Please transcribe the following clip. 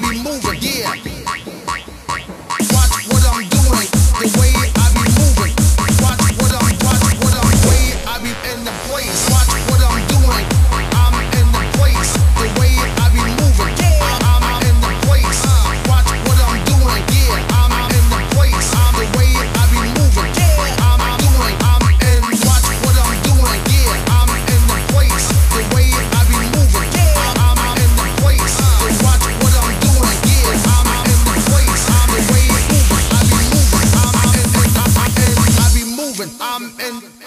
be moving, yeah. I'm in